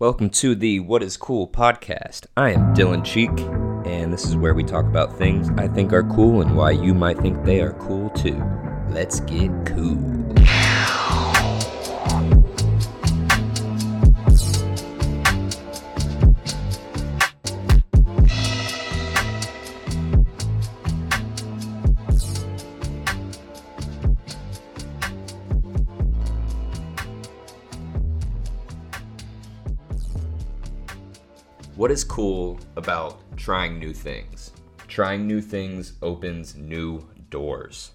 Welcome to the What is Cool podcast. I am Dylan Cheek, and this is where we talk about things I think are cool and why you might think they are cool too. Let's get cool. What is cool about trying new things? Trying new things opens new doors.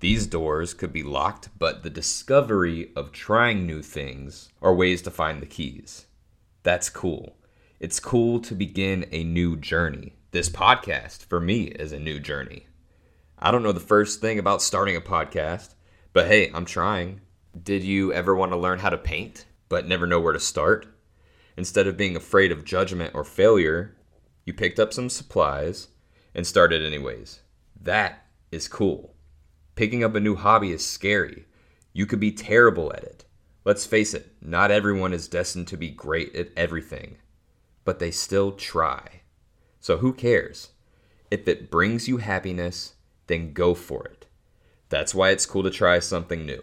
These doors could be locked, but the discovery of trying new things are ways to find the keys. That's cool. It's cool to begin a new journey. This podcast, for me, is a new journey. I don't know the first thing about starting a podcast, but hey, I'm trying. Did you ever want to learn how to paint, but never know where to start? Instead of being afraid of judgment or failure, you picked up some supplies and started anyways. That is cool. Picking up a new hobby is scary. You could be terrible at it. Let's face it, not everyone is destined to be great at everything, but they still try. So who cares? If it brings you happiness, then go for it. That's why it's cool to try something new.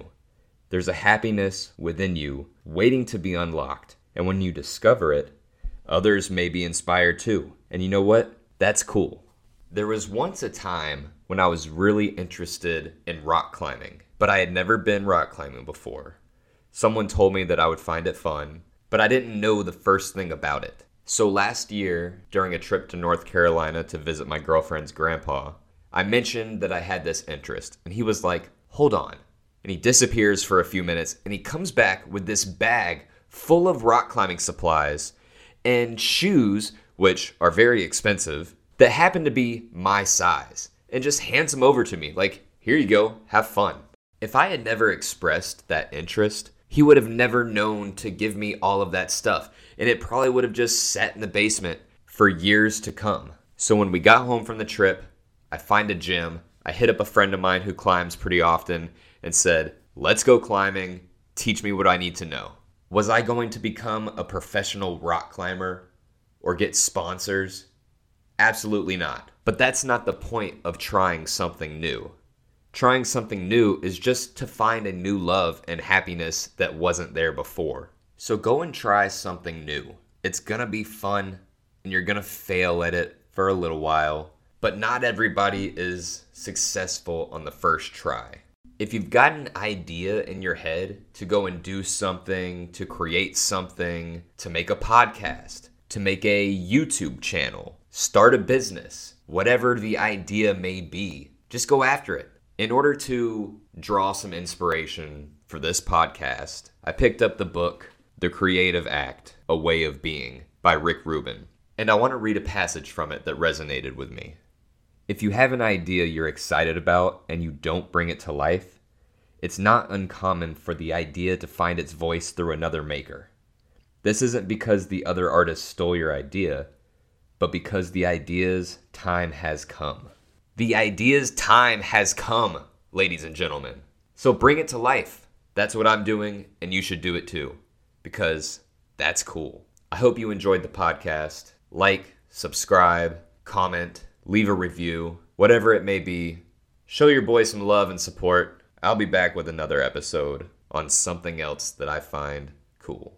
There's a happiness within you waiting to be unlocked and when you discover it, others may be inspired too. And you know what? That's cool. There was once a time when I was really interested in rock climbing, but I had never been rock climbing before. Someone told me that I would find it fun, but I didn't know the first thing about it. So last year, during a trip to North Carolina to visit my girlfriend's grandpa, I mentioned that I had this interest, and he was like, Hold on. And he disappears for a few minutes, and he comes back with this bag full of rock climbing supplies and shoes, which are very expensive, that happen to be my size, and just hands them over to me like, here you go, have fun. If I had never expressed that interest, he would have never known to give me all of that stuff, and it probably would have just sat in the basement for years to come. So when we got home from the trip, I find a gym. I hit up a friend of mine who climbs pretty often and said, Let's go climbing. Teach me what I need to know. Was I going to become a professional rock climber or get sponsors? Absolutely not. But that's not the point of trying something new. Trying something new is just to find a new love and happiness that wasn't there before. So go and try something new. It's gonna be fun and you're gonna fail at it for a little while, but not everybody is successful on the first try if you've got an idea in your head to go and do something, to create something, to make a podcast, to make a YouTube channel, start a business, whatever the idea may be, just go after it. In order to draw some inspiration for this podcast, I picked up the book The Creative Act A Way of Being by Rick Rubin. And I want to read a passage from it that resonated with me. If you have an idea you're excited about and you don't bring it to life, it's not uncommon for the idea to find its voice through another maker. This isn't because the other artist stole your idea, but because the idea's time has come. The idea's time has come, ladies and gentlemen. So bring it to life. That's what I'm doing, and you should do it too, because that's cool. I hope you enjoyed the podcast. Like, subscribe, comment, leave a review, whatever it may be. Show your boy some love and support. I'll be back with another episode on something else that I find cool.